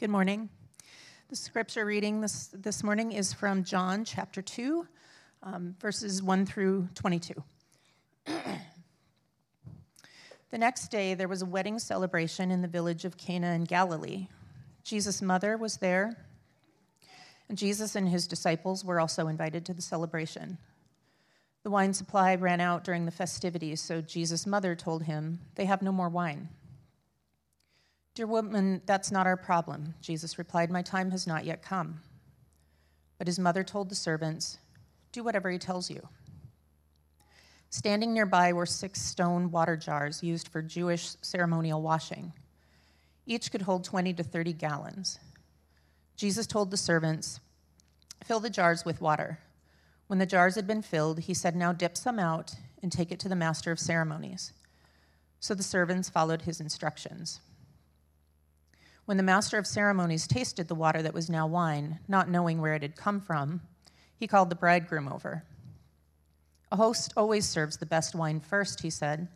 Good morning. The scripture reading this, this morning is from John chapter 2, um, verses 1 through 22. the next day, there was a wedding celebration in the village of Cana in Galilee. Jesus' mother was there, and Jesus and his disciples were also invited to the celebration. The wine supply ran out during the festivities, so Jesus' mother told him, They have no more wine. Dear woman, that's not our problem. Jesus replied, My time has not yet come. But his mother told the servants, Do whatever he tells you. Standing nearby were six stone water jars used for Jewish ceremonial washing. Each could hold 20 to 30 gallons. Jesus told the servants, Fill the jars with water. When the jars had been filled, he said, Now dip some out and take it to the master of ceremonies. So the servants followed his instructions. When the master of ceremonies tasted the water that was now wine, not knowing where it had come from, he called the bridegroom over. A host always serves the best wine first, he said.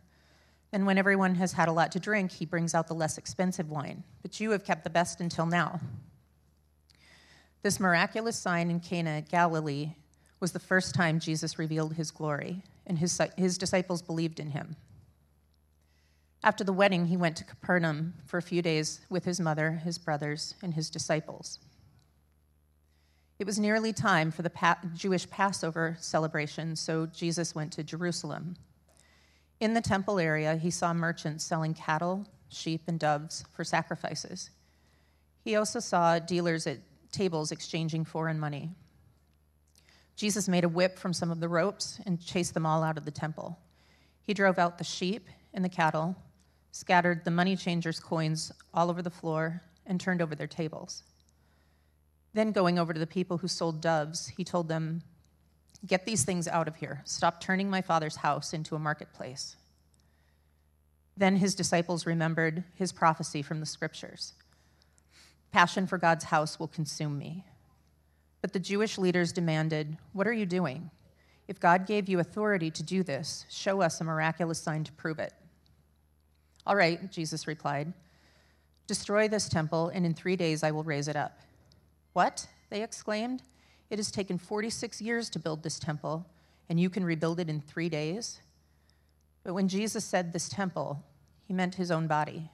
Then, when everyone has had a lot to drink, he brings out the less expensive wine. But you have kept the best until now. This miraculous sign in Cana, Galilee, was the first time Jesus revealed his glory, and his, his disciples believed in him. After the wedding, he went to Capernaum for a few days with his mother, his brothers, and his disciples. It was nearly time for the pa- Jewish Passover celebration, so Jesus went to Jerusalem. In the temple area, he saw merchants selling cattle, sheep, and doves for sacrifices. He also saw dealers at tables exchanging foreign money. Jesus made a whip from some of the ropes and chased them all out of the temple. He drove out the sheep and the cattle scattered the money changers' coins all over the floor, and turned over their tables. Then, going over to the people who sold doves, he told them, Get these things out of here. Stop turning my father's house into a marketplace. Then his disciples remembered his prophecy from the scriptures Passion for God's house will consume me. But the Jewish leaders demanded, What are you doing? If God gave you authority to do this, show us a miraculous sign to prove it. All right, Jesus replied. Destroy this temple, and in three days I will raise it up. What? They exclaimed. It has taken 46 years to build this temple, and you can rebuild it in three days? But when Jesus said this temple, he meant his own body.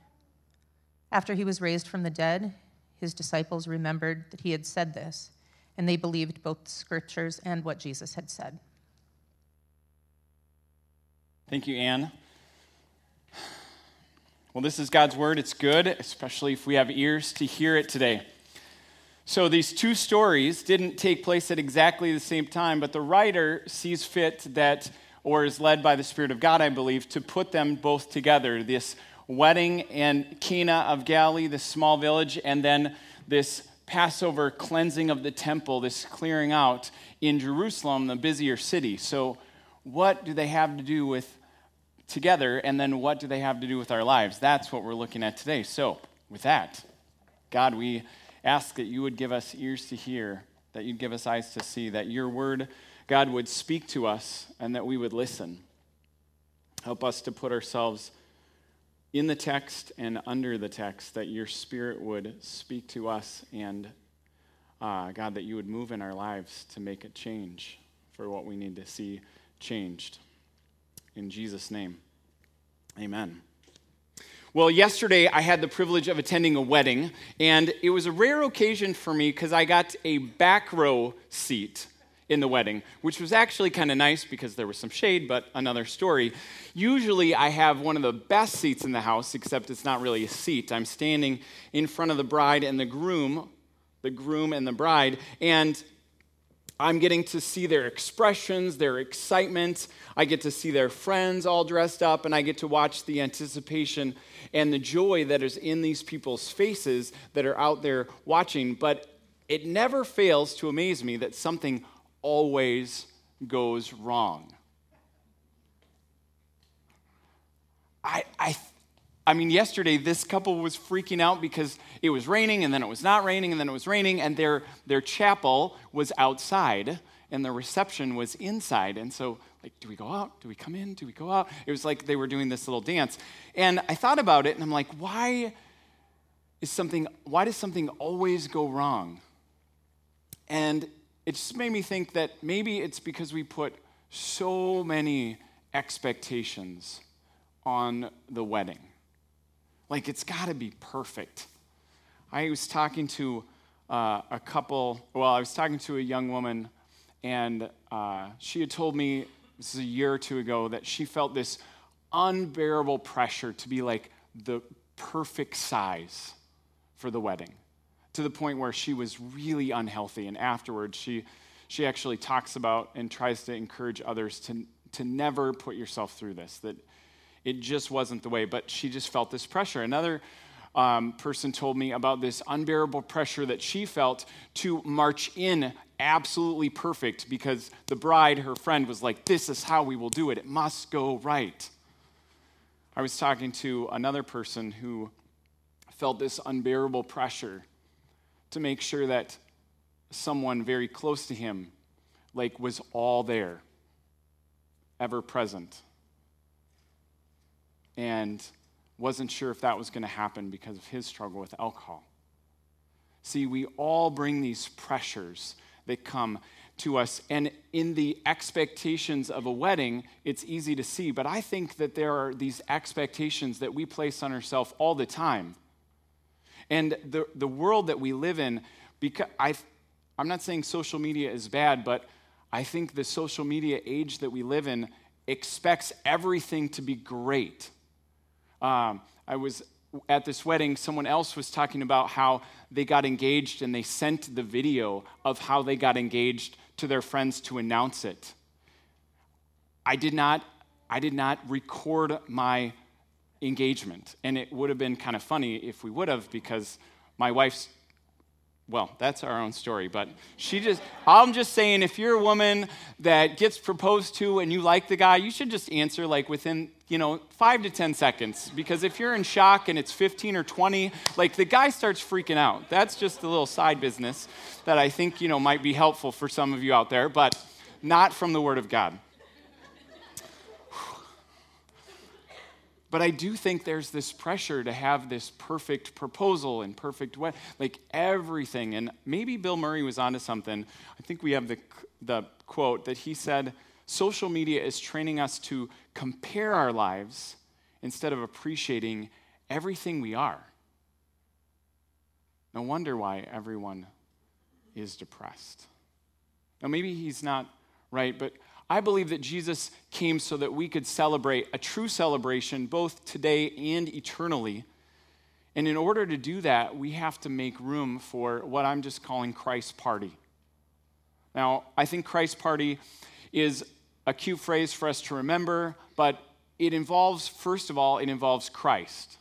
After he was raised from the dead, his disciples remembered that he had said this, and they believed both the scriptures and what Jesus had said. Thank you, Anne. Well, this is God's word. It's good, especially if we have ears to hear it today. So, these two stories didn't take place at exactly the same time, but the writer sees fit that, or is led by the Spirit of God, I believe, to put them both together this wedding and Cana of Galilee, this small village, and then this Passover cleansing of the temple, this clearing out in Jerusalem, the busier city. So, what do they have to do with together, and then what do they have to do with our lives? That's what we're looking at today. So, with that, God, we ask that you would give us ears to hear, that you'd give us eyes to see, that your word, God, would speak to us, and that we would listen. Help us to put ourselves in the text and under the text, that your spirit would speak to us, and uh, God, that you would move in our lives to make a change for what we need to see changed. In Jesus' name, amen. Well, yesterday I had the privilege of attending a wedding, and it was a rare occasion for me because I got a back row seat in the wedding, which was actually kind of nice because there was some shade, but another story. Usually I have one of the best seats in the house, except it's not really a seat. I'm standing in front of the bride and the groom, the groom and the bride, and I'm getting to see their expressions, their excitement. I get to see their friends all dressed up, and I get to watch the anticipation and the joy that is in these people's faces that are out there watching. But it never fails to amaze me that something always goes wrong. I, I I mean, yesterday this couple was freaking out because it was raining and then it was not raining and then it was raining, and their, their chapel was outside and the reception was inside. And so, like, do we go out? Do we come in? Do we go out? It was like they were doing this little dance. And I thought about it and I'm like, why? is something, why does something always go wrong? And it just made me think that maybe it's because we put so many expectations on the wedding. Like, it's got to be perfect. I was talking to uh, a couple, well, I was talking to a young woman, and uh, she had told me, this is a year or two ago, that she felt this unbearable pressure to be like the perfect size for the wedding to the point where she was really unhealthy. And afterwards, she, she actually talks about and tries to encourage others to, to never put yourself through this, that it just wasn't the way. But she just felt this pressure. Another um, person told me about this unbearable pressure that she felt to march in absolutely perfect because the bride, her friend, was like, This is how we will do it. It must go right. I was talking to another person who felt this unbearable pressure to make sure that someone very close to him like was all there ever present and wasn't sure if that was going to happen because of his struggle with alcohol see we all bring these pressures that come to us and in the expectations of a wedding it's easy to see but i think that there are these expectations that we place on ourselves all the time and the, the world that we live in, because I, I'm not saying social media is bad, but I think the social media age that we live in expects everything to be great. Um, I was at this wedding, someone else was talking about how they got engaged and they sent the video of how they got engaged to their friends to announce it. I did not, I did not record my engagement. And it would have been kind of funny if we would have, because my wife's, well, that's our own story, but she just, I'm just saying, if you're a woman that gets proposed to and you like the guy, you should just answer like within, you know, five to 10 seconds. Because if you're in shock and it's 15 or 20, like the guy starts freaking out. That's just a little side business that I think, you know, might be helpful for some of you out there, but not from the Word of God. But I do think there's this pressure to have this perfect proposal and perfect way, like everything. And maybe Bill Murray was onto something. I think we have the, the quote that he said social media is training us to compare our lives instead of appreciating everything we are. No wonder why everyone is depressed. Now, maybe he's not right, but I believe that Jesus came so that we could celebrate a true celebration both today and eternally. And in order to do that, we have to make room for what I'm just calling Christ party. Now, I think Christ party is a cute phrase for us to remember, but it involves, first of all, it involves Christ.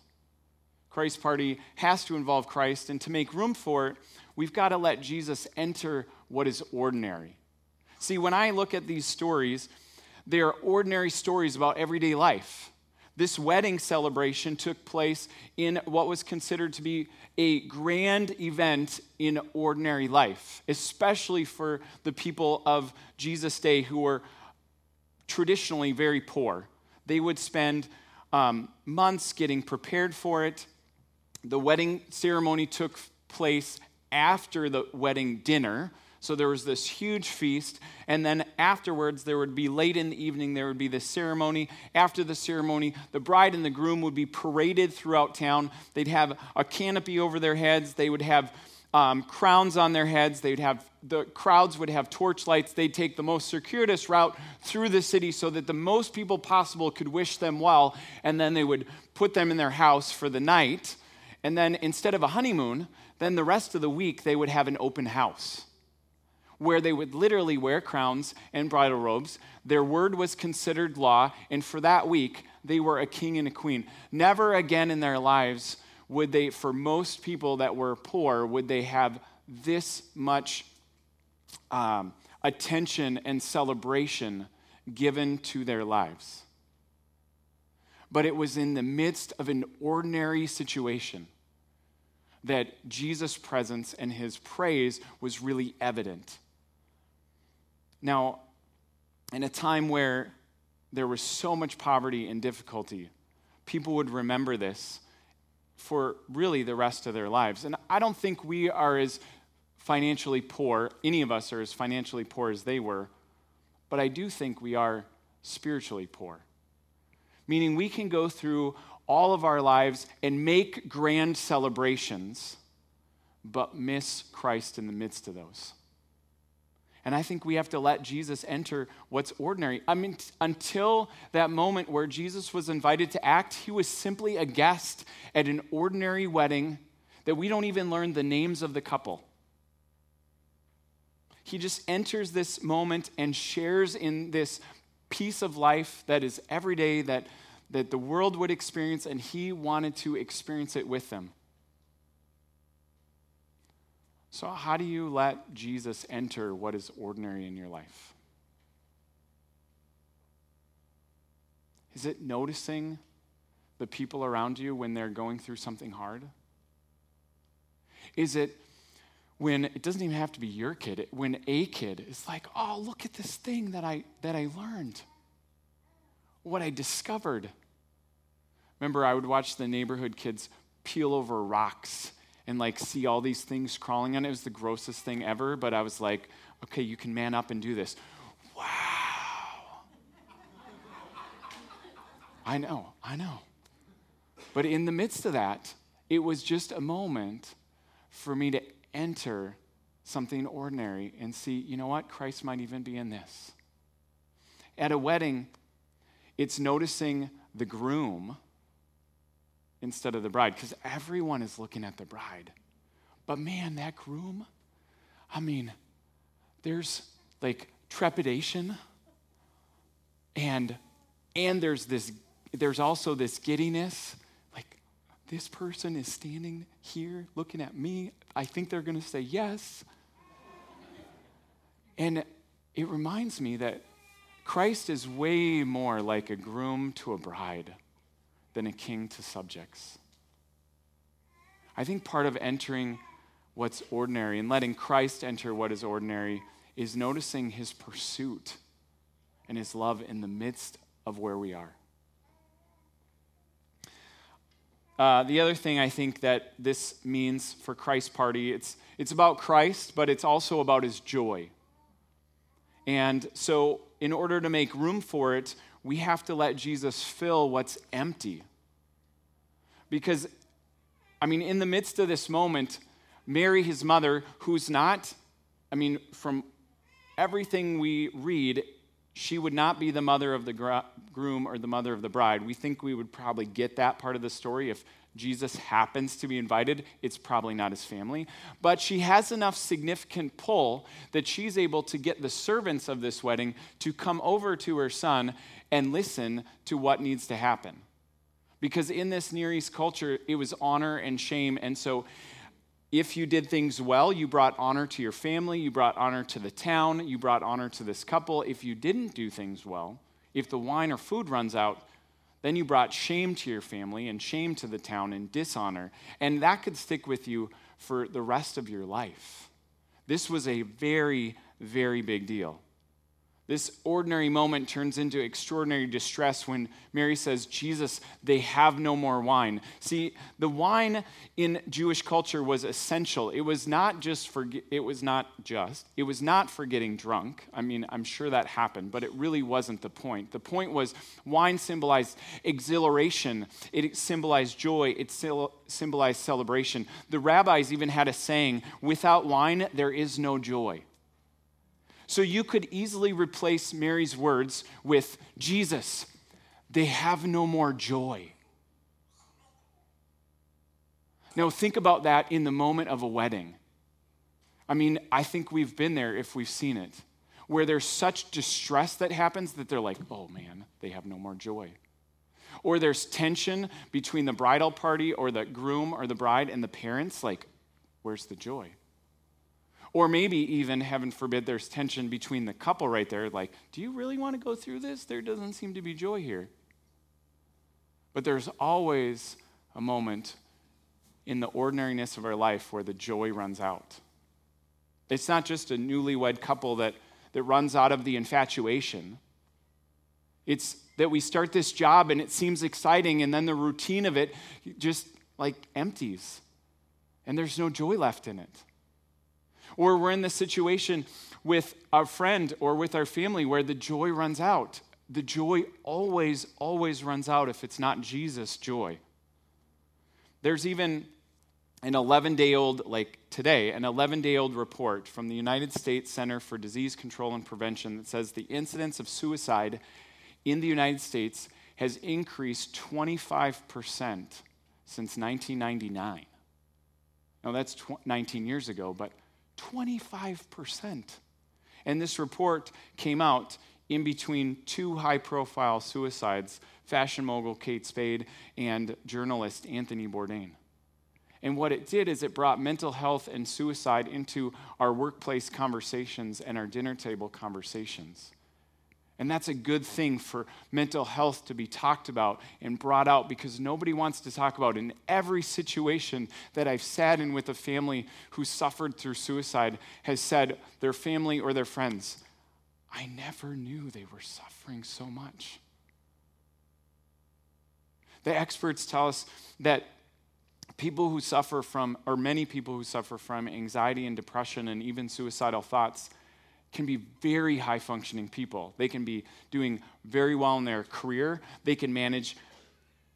Christ party has to involve Christ, and to make room for it, we've got to let Jesus enter what is ordinary. See, when I look at these stories, they are ordinary stories about everyday life. This wedding celebration took place in what was considered to be a grand event in ordinary life, especially for the people of Jesus' day who were traditionally very poor. They would spend um, months getting prepared for it. The wedding ceremony took place after the wedding dinner. So there was this huge feast, and then afterwards, there would be late in the evening, there would be this ceremony. After the ceremony, the bride and the groom would be paraded throughout town. They'd have a canopy over their heads, they would have um, crowns on their heads. They'd have the crowds would have torchlights. They'd take the most circuitous route through the city so that the most people possible could wish them well, and then they would put them in their house for the night. And then instead of a honeymoon, then the rest of the week they would have an open house where they would literally wear crowns and bridal robes. Their word was considered law, and for that week, they were a king and a queen. Never again in their lives would they, for most people that were poor, would they have this much um, attention and celebration given to their lives. But it was in the midst of an ordinary situation that Jesus' presence and his praise was really evident. Now, in a time where there was so much poverty and difficulty, people would remember this for really the rest of their lives. And I don't think we are as financially poor, any of us are as financially poor as they were, but I do think we are spiritually poor. Meaning we can go through all of our lives and make grand celebrations, but miss Christ in the midst of those. And I think we have to let Jesus enter what's ordinary. I mean, until that moment where Jesus was invited to act, he was simply a guest at an ordinary wedding that we don't even learn the names of the couple. He just enters this moment and shares in this piece of life that is everyday, that, that the world would experience, and he wanted to experience it with them. So, how do you let Jesus enter what is ordinary in your life? Is it noticing the people around you when they're going through something hard? Is it when it doesn't even have to be your kid, when a kid is like, "Oh, look at this thing that I that I learned. What I discovered." Remember I would watch the neighborhood kids peel over rocks and like see all these things crawling on it. It was the grossest thing ever, but I was like, okay, you can man up and do this. Wow. I know, I know. But in the midst of that, it was just a moment for me to enter something ordinary and see, you know what? Christ might even be in this. At a wedding, it's noticing the groom instead of the bride because everyone is looking at the bride. But man, that groom, I mean, there's like trepidation and and there's this there's also this giddiness like this person is standing here looking at me. I think they're going to say yes. And it reminds me that christ is way more like a groom to a bride than a king to subjects. I think part of entering what's ordinary and letting Christ enter what is ordinary is noticing his pursuit and his love in the midst of where we are. Uh, the other thing I think that this means for Christ Party, it's, it's about Christ, but it's also about his joy. And so, in order to make room for it, we have to let Jesus fill what's empty. Because, I mean, in the midst of this moment, Mary, his mother, who's not, I mean, from everything we read, she would not be the mother of the groom or the mother of the bride. We think we would probably get that part of the story if Jesus happens to be invited. It's probably not his family. But she has enough significant pull that she's able to get the servants of this wedding to come over to her son and listen to what needs to happen. Because in this Near East culture, it was honor and shame. And so, if you did things well, you brought honor to your family, you brought honor to the town, you brought honor to this couple. If you didn't do things well, if the wine or food runs out, then you brought shame to your family and shame to the town and dishonor. And that could stick with you for the rest of your life. This was a very, very big deal. This ordinary moment turns into extraordinary distress when Mary says, Jesus, they have no more wine. See, the wine in Jewish culture was essential. It was not just for, it was not just, it was not for getting drunk. I mean, I'm sure that happened, but it really wasn't the point. The point was wine symbolized exhilaration, it symbolized joy, it symbolized celebration. The rabbis even had a saying without wine, there is no joy. So you could easily replace Mary's words with Jesus, they have no more joy. Now, think about that in the moment of a wedding. I mean, I think we've been there if we've seen it, where there's such distress that happens that they're like, oh man, they have no more joy. Or there's tension between the bridal party or the groom or the bride and the parents, like, where's the joy? Or maybe even, heaven forbid, there's tension between the couple right there. Like, do you really want to go through this? There doesn't seem to be joy here. But there's always a moment in the ordinariness of our life where the joy runs out. It's not just a newlywed couple that, that runs out of the infatuation. It's that we start this job and it seems exciting, and then the routine of it just like empties, and there's no joy left in it. Or we're in the situation with our friend or with our family where the joy runs out. The joy always, always runs out if it's not Jesus' joy. There's even an 11 day old, like today, an 11 day old report from the United States Center for Disease Control and Prevention that says the incidence of suicide in the United States has increased 25% since 1999. Now, that's tw- 19 years ago, but 25%. And this report came out in between two high profile suicides fashion mogul Kate Spade and journalist Anthony Bourdain. And what it did is it brought mental health and suicide into our workplace conversations and our dinner table conversations. And that's a good thing for mental health to be talked about and brought out because nobody wants to talk about. In every situation that I've sat in with a family who suffered through suicide has said their family or their friends, I never knew they were suffering so much. The experts tell us that people who suffer from, or many people who suffer from anxiety and depression and even suicidal thoughts, can be very high functioning people. They can be doing very well in their career, they can manage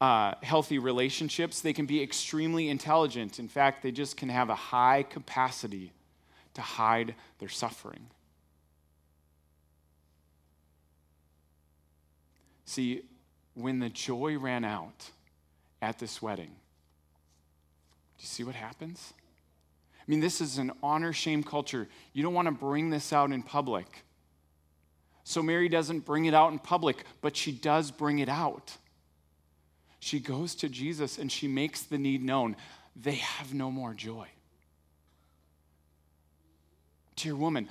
uh, healthy relationships, they can be extremely intelligent. In fact, they just can have a high capacity to hide their suffering. See, when the joy ran out at this wedding, do you see what happens? I mean, this is an honor shame culture. You don't want to bring this out in public. So Mary doesn't bring it out in public, but she does bring it out. She goes to Jesus and she makes the need known. They have no more joy. Dear woman,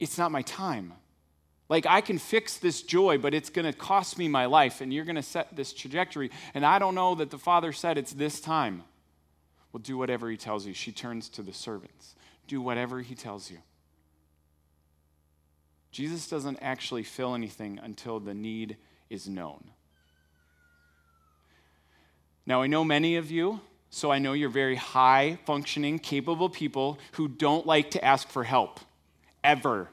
it's not my time. Like, I can fix this joy, but it's going to cost me my life, and you're going to set this trajectory. And I don't know that the Father said it's this time. Well, do whatever he tells you. She turns to the servants. Do whatever he tells you. Jesus doesn't actually fill anything until the need is known. Now, I know many of you, so I know you're very high functioning, capable people who don't like to ask for help, ever.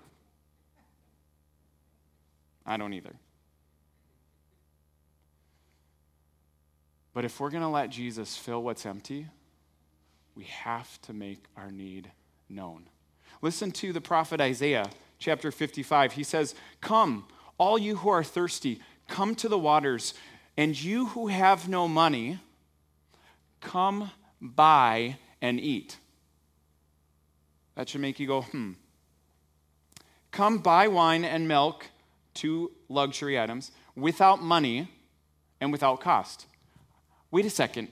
I don't either. But if we're going to let Jesus fill what's empty, we have to make our need known. Listen to the prophet Isaiah, chapter 55. He says, Come, all you who are thirsty, come to the waters, and you who have no money, come buy and eat. That should make you go, hmm. Come buy wine and milk, two luxury items, without money and without cost. Wait a second.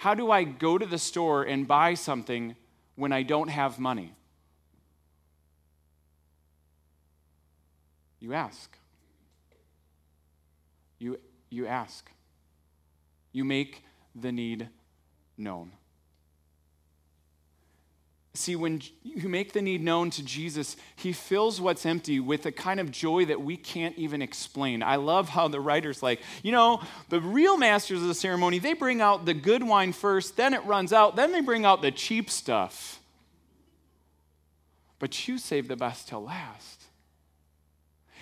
How do I go to the store and buy something when I don't have money? You ask. You, you ask. You make the need known. See, when you make the need known to Jesus, he fills what's empty with a kind of joy that we can't even explain. I love how the writer's like, you know, the real masters of the ceremony, they bring out the good wine first, then it runs out, then they bring out the cheap stuff. But you save the best till last.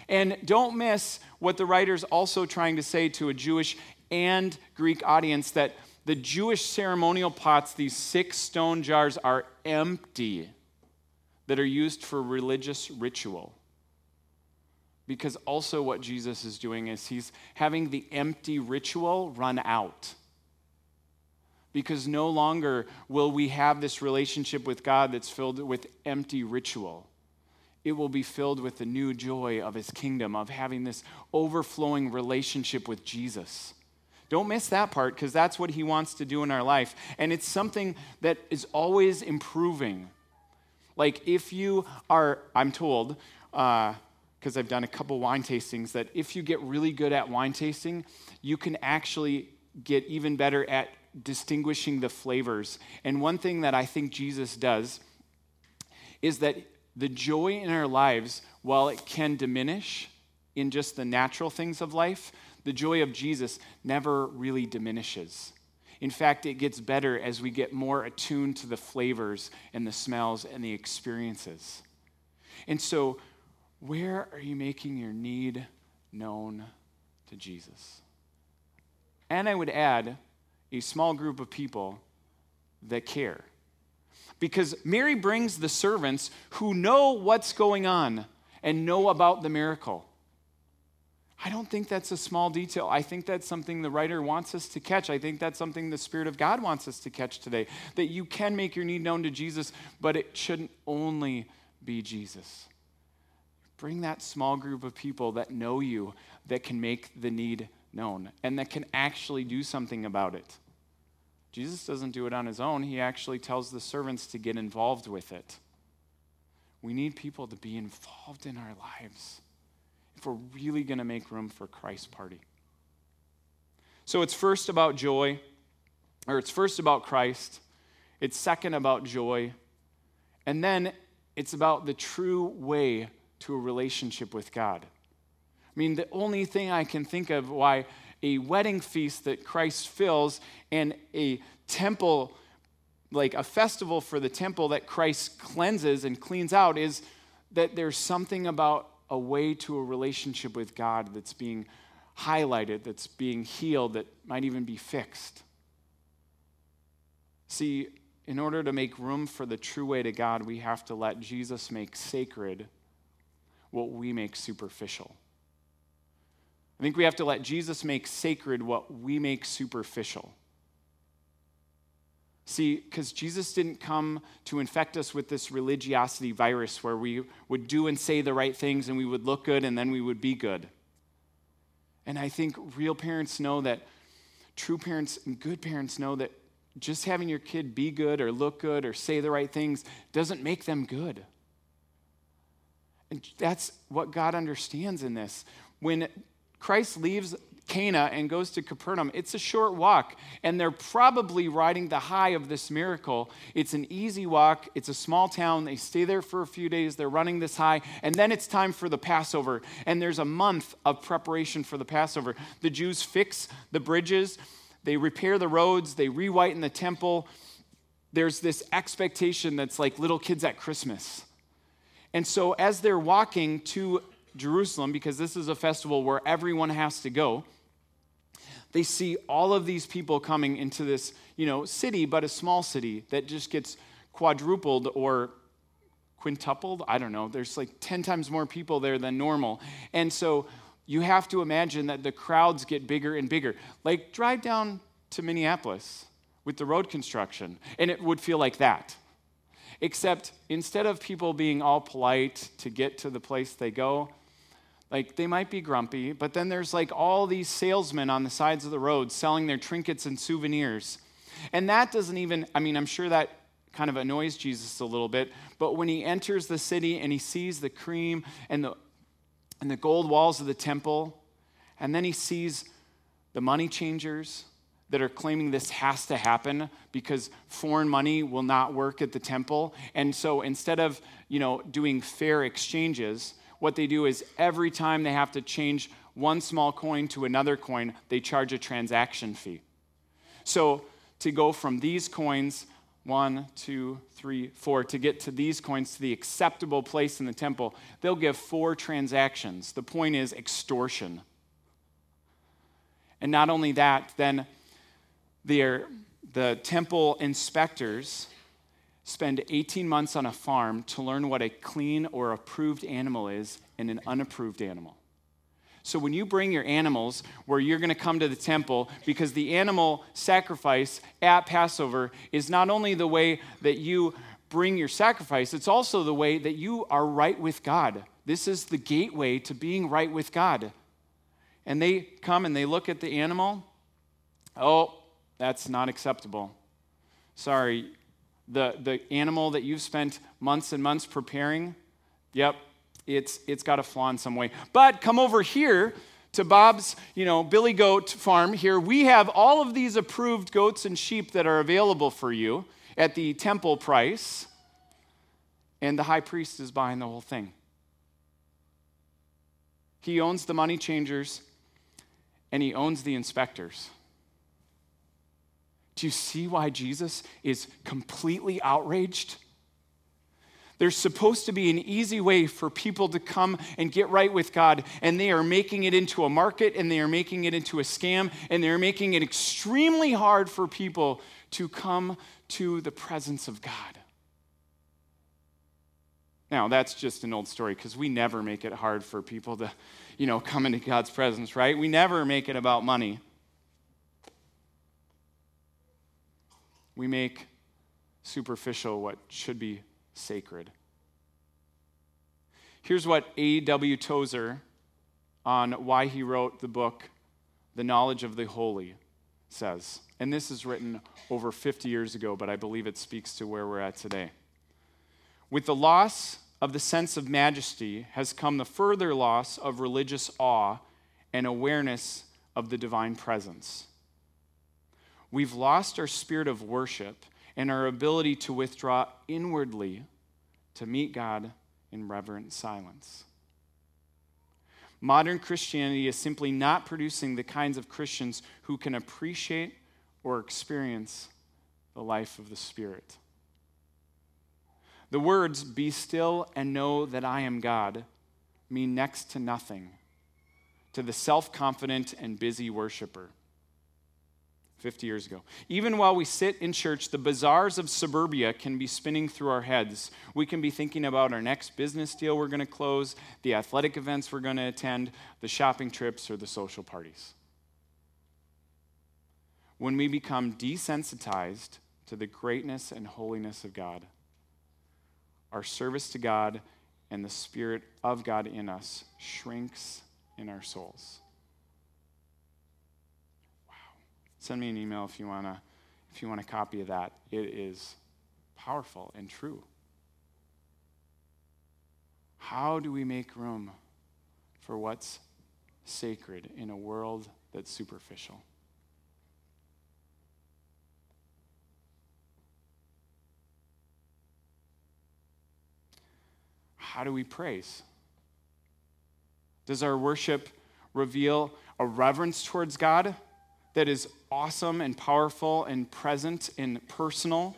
And don't miss what the writer's also trying to say to a Jewish and Greek audience that the Jewish ceremonial pots, these six stone jars, are empty that are used for religious ritual. Because also, what Jesus is doing is he's having the empty ritual run out. Because no longer will we have this relationship with God that's filled with empty ritual. It will be filled with the new joy of his kingdom, of having this overflowing relationship with Jesus. Don't miss that part because that's what he wants to do in our life. And it's something that is always improving. Like if you are, I'm told, because uh, I've done a couple wine tastings, that if you get really good at wine tasting, you can actually get even better at distinguishing the flavors. And one thing that I think Jesus does is that the joy in our lives, while it can diminish in just the natural things of life, the joy of Jesus never really diminishes. In fact, it gets better as we get more attuned to the flavors and the smells and the experiences. And so, where are you making your need known to Jesus? And I would add a small group of people that care. Because Mary brings the servants who know what's going on and know about the miracle. I don't think that's a small detail. I think that's something the writer wants us to catch. I think that's something the Spirit of God wants us to catch today. That you can make your need known to Jesus, but it shouldn't only be Jesus. Bring that small group of people that know you, that can make the need known, and that can actually do something about it. Jesus doesn't do it on his own, he actually tells the servants to get involved with it. We need people to be involved in our lives if we're really going to make room for Christ's party. So it's first about joy, or it's first about Christ, it's second about joy, and then it's about the true way to a relationship with God. I mean, the only thing I can think of why a wedding feast that Christ fills and a temple, like a festival for the temple that Christ cleanses and cleans out, is that there's something about a way to a relationship with God that's being highlighted, that's being healed, that might even be fixed. See, in order to make room for the true way to God, we have to let Jesus make sacred what we make superficial. I think we have to let Jesus make sacred what we make superficial. See, because Jesus didn't come to infect us with this religiosity virus where we would do and say the right things and we would look good and then we would be good. And I think real parents know that, true parents and good parents know that just having your kid be good or look good or say the right things doesn't make them good. And that's what God understands in this. When Christ leaves Cana and goes to Capernaum. It's a short walk, and they're probably riding the high of this miracle. It's an easy walk, it's a small town. They stay there for a few days, they're running this high, and then it's time for the Passover. And there's a month of preparation for the Passover. The Jews fix the bridges, they repair the roads, they rewhiten the temple. There's this expectation that's like little kids at Christmas. And so, as they're walking to Jerusalem, because this is a festival where everyone has to go, they see all of these people coming into this, you know, city, but a small city that just gets quadrupled or quintupled. I don't know. There's like 10 times more people there than normal. And so you have to imagine that the crowds get bigger and bigger. Like, drive down to Minneapolis with the road construction, and it would feel like that. Except instead of people being all polite to get to the place they go, like they might be grumpy, but then there's like all these salesmen on the sides of the road selling their trinkets and souvenirs. And that doesn't even, I mean, I'm sure that kind of annoys Jesus a little bit, but when he enters the city and he sees the cream and the and the gold walls of the temple, and then he sees the money changers that are claiming this has to happen because foreign money will not work at the temple. And so instead of, you know, doing fair exchanges, what they do is every time they have to change one small coin to another coin, they charge a transaction fee. So to go from these coins, one, two, three, four, to get to these coins to the acceptable place in the temple, they'll give four transactions. The point is extortion. And not only that, then the temple inspectors spend 18 months on a farm to learn what a clean or approved animal is and an unapproved animal. So when you bring your animals where you're going to come to the temple, because the animal sacrifice at Passover is not only the way that you bring your sacrifice, it's also the way that you are right with God. This is the gateway to being right with God. And they come and they look at the animal. Oh, that's not acceptable. Sorry, the, the animal that you've spent months and months preparing, yep, it's, it's got a flaw in some way. But come over here to Bob's, you know, Billy Goat farm here. We have all of these approved goats and sheep that are available for you at the temple price. And the high priest is buying the whole thing. He owns the money changers and he owns the inspectors. Do you see why Jesus is completely outraged? There's supposed to be an easy way for people to come and get right with God, and they are making it into a market and they are making it into a scam, and they're making it extremely hard for people to come to the presence of God. Now, that's just an old story because we never make it hard for people to, you know, come into God's presence, right? We never make it about money. We make superficial what should be sacred. Here's what A.W. Tozer, on why he wrote the book, The Knowledge of the Holy, says. And this is written over 50 years ago, but I believe it speaks to where we're at today. With the loss of the sense of majesty has come the further loss of religious awe and awareness of the divine presence. We've lost our spirit of worship and our ability to withdraw inwardly to meet God in reverent silence. Modern Christianity is simply not producing the kinds of Christians who can appreciate or experience the life of the Spirit. The words, be still and know that I am God, mean next to nothing to the self confident and busy worshiper. 50 years ago. Even while we sit in church, the bazaars of suburbia can be spinning through our heads. We can be thinking about our next business deal we're going to close, the athletic events we're going to attend, the shopping trips, or the social parties. When we become desensitized to the greatness and holiness of God, our service to God and the Spirit of God in us shrinks in our souls. Send me an email if you want to if you want a copy of that. It is powerful and true. How do we make room for what's sacred in a world that's superficial? How do we praise? Does our worship reveal a reverence towards God? That is awesome and powerful and present and personal.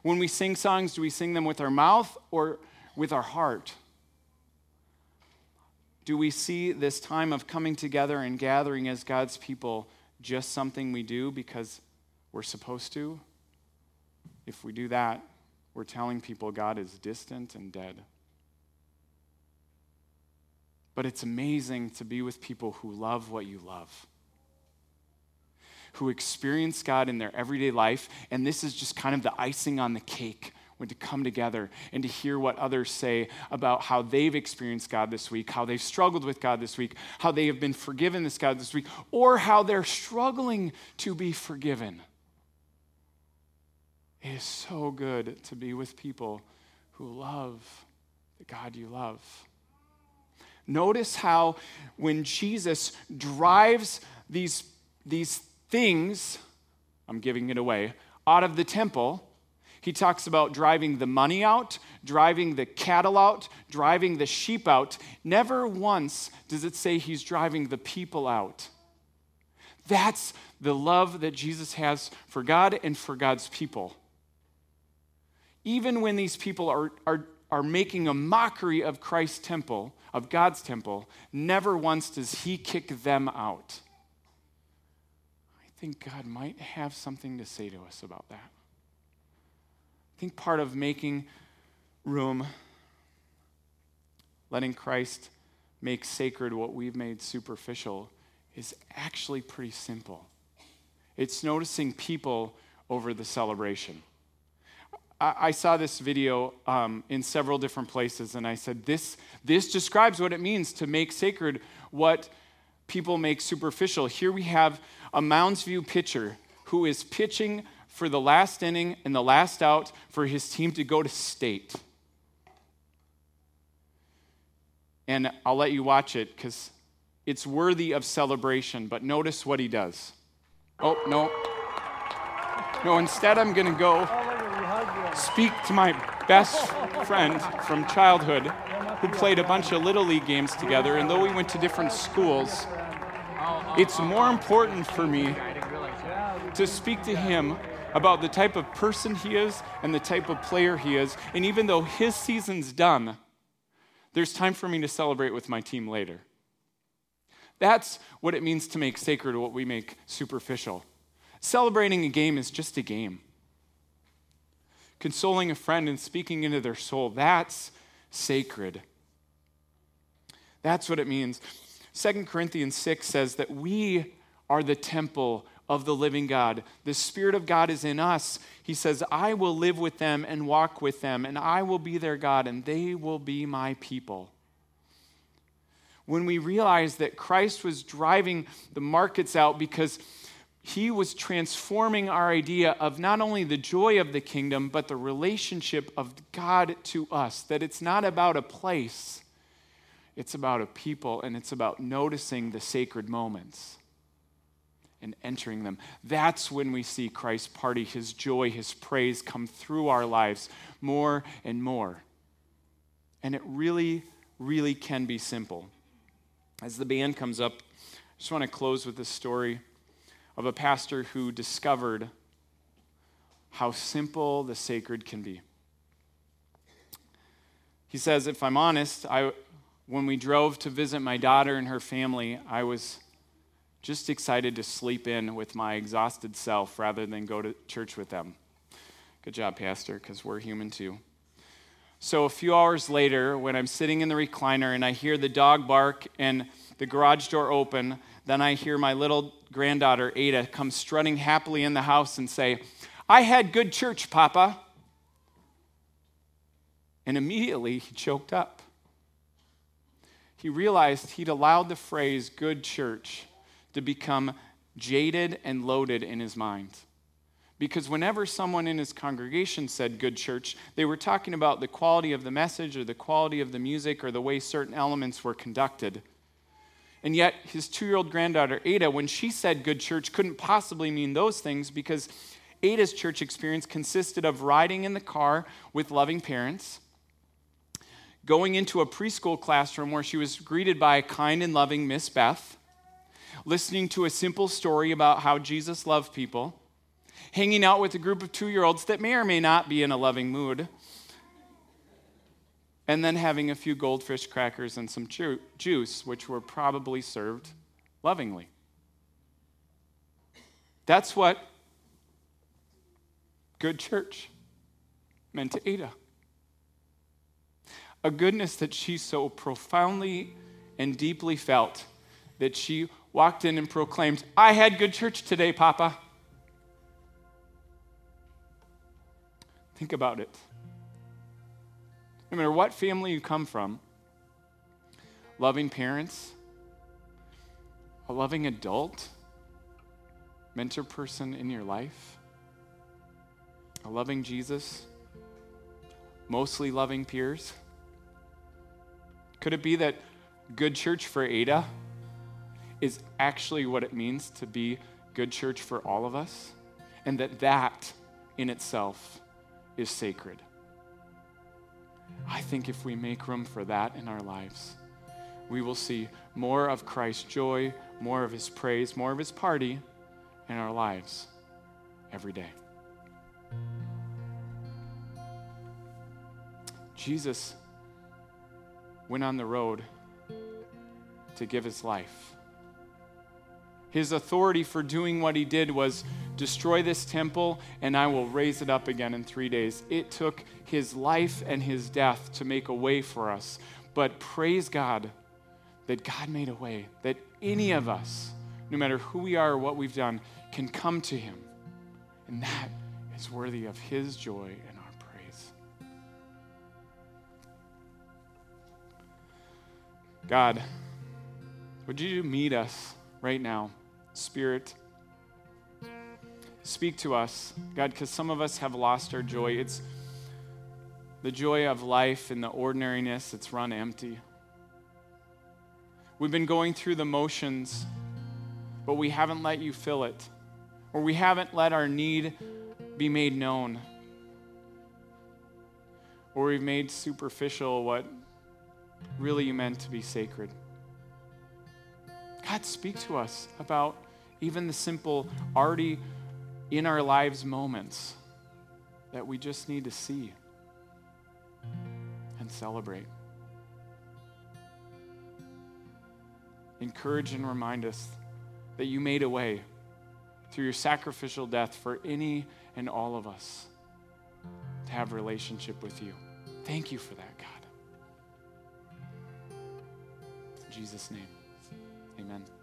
When we sing songs, do we sing them with our mouth or with our heart? Do we see this time of coming together and gathering as God's people just something we do because we're supposed to? If we do that, we're telling people God is distant and dead. But it's amazing to be with people who love what you love who experience God in their everyday life, and this is just kind of the icing on the cake when to come together and to hear what others say about how they've experienced God this week, how they've struggled with God this week, how they have been forgiven this God this week, or how they're struggling to be forgiven. It is so good to be with people who love the God you love. Notice how when Jesus drives these, these things, I'm giving it away, out of the temple. He talks about driving the money out, driving the cattle out, driving the sheep out. Never once does it say he's driving the people out. That's the love that Jesus has for God and for God's people. Even when these people are, are, are making a mockery of Christ's temple, of God's temple, never once does he kick them out think God might have something to say to us about that. I think part of making room, letting Christ make sacred what we've made superficial, is actually pretty simple. It's noticing people over the celebration. I, I saw this video um, in several different places, and I said, this, this describes what it means to make sacred what people make superficial. Here we have a Mounds View pitcher who is pitching for the last inning and the last out for his team to go to state. And I'll let you watch it because it's worthy of celebration, but notice what he does. Oh, no. No, instead, I'm going to go speak to my best friend from childhood who played a bunch of Little League games together, and though we went to different schools, it's more important for me to speak to him about the type of person he is and the type of player he is. And even though his season's done, there's time for me to celebrate with my team later. That's what it means to make sacred what we make superficial. Celebrating a game is just a game. Consoling a friend and speaking into their soul, that's sacred. That's what it means. 2 Corinthians 6 says that we are the temple of the living God. The Spirit of God is in us. He says, I will live with them and walk with them, and I will be their God, and they will be my people. When we realize that Christ was driving the markets out because he was transforming our idea of not only the joy of the kingdom, but the relationship of God to us, that it's not about a place it's about a people and it's about noticing the sacred moments and entering them. That's when we see Christ's party, his joy, his praise come through our lives more and more. And it really, really can be simple. As the band comes up, I just want to close with this story of a pastor who discovered how simple the sacred can be. He says, If I'm honest, I, when we drove to visit my daughter and her family, I was just excited to sleep in with my exhausted self rather than go to church with them. Good job, Pastor, because we're human too. So, a few hours later, when I'm sitting in the recliner and I hear the dog bark and the garage door open, then I hear my little granddaughter, Ada, come strutting happily in the house and say, I had good church, Papa. And immediately he choked up he realized he'd allowed the phrase good church to become jaded and loaded in his mind. Because whenever someone in his congregation said good church, they were talking about the quality of the message or the quality of the music or the way certain elements were conducted. And yet, his two year old granddaughter, Ada, when she said good church, couldn't possibly mean those things because Ada's church experience consisted of riding in the car with loving parents going into a preschool classroom where she was greeted by a kind and loving Miss Beth, listening to a simple story about how Jesus loved people, hanging out with a group of two year olds that may or may not be in a loving mood, and then having a few goldfish crackers and some ju- juice, which were probably served lovingly. That's what good church meant to Ada a goodness that she so profoundly and deeply felt that she walked in and proclaimed, I had good church today, Papa. Think about it. No matter what family you come from, loving parents, a loving adult, mentor person in your life, a loving Jesus, mostly loving peers. Could it be that good church for Ada is actually what it means to be good church for all of us? And that that in itself is sacred. I think if we make room for that in our lives, we will see more of Christ's joy, more of his praise, more of his party in our lives every day. Jesus went on the road to give his life. His authority for doing what he did was destroy this temple and I will raise it up again in three days. It took his life and his death to make a way for us. But praise God that God made a way, that any of mm. us, no matter who we are or what we've done, can come to him. And that is worthy of his joy God, would you meet us right now? Spirit, speak to us, God, because some of us have lost our joy. It's the joy of life and the ordinariness, it's run empty. We've been going through the motions, but we haven't let you fill it, or we haven't let our need be made known, or we've made superficial what really you meant to be sacred. God, speak to us about even the simple, already in our lives moments that we just need to see and celebrate. Encourage and remind us that you made a way through your sacrificial death for any and all of us to have relationship with you. Thank you for that, God. Jesus' name, amen.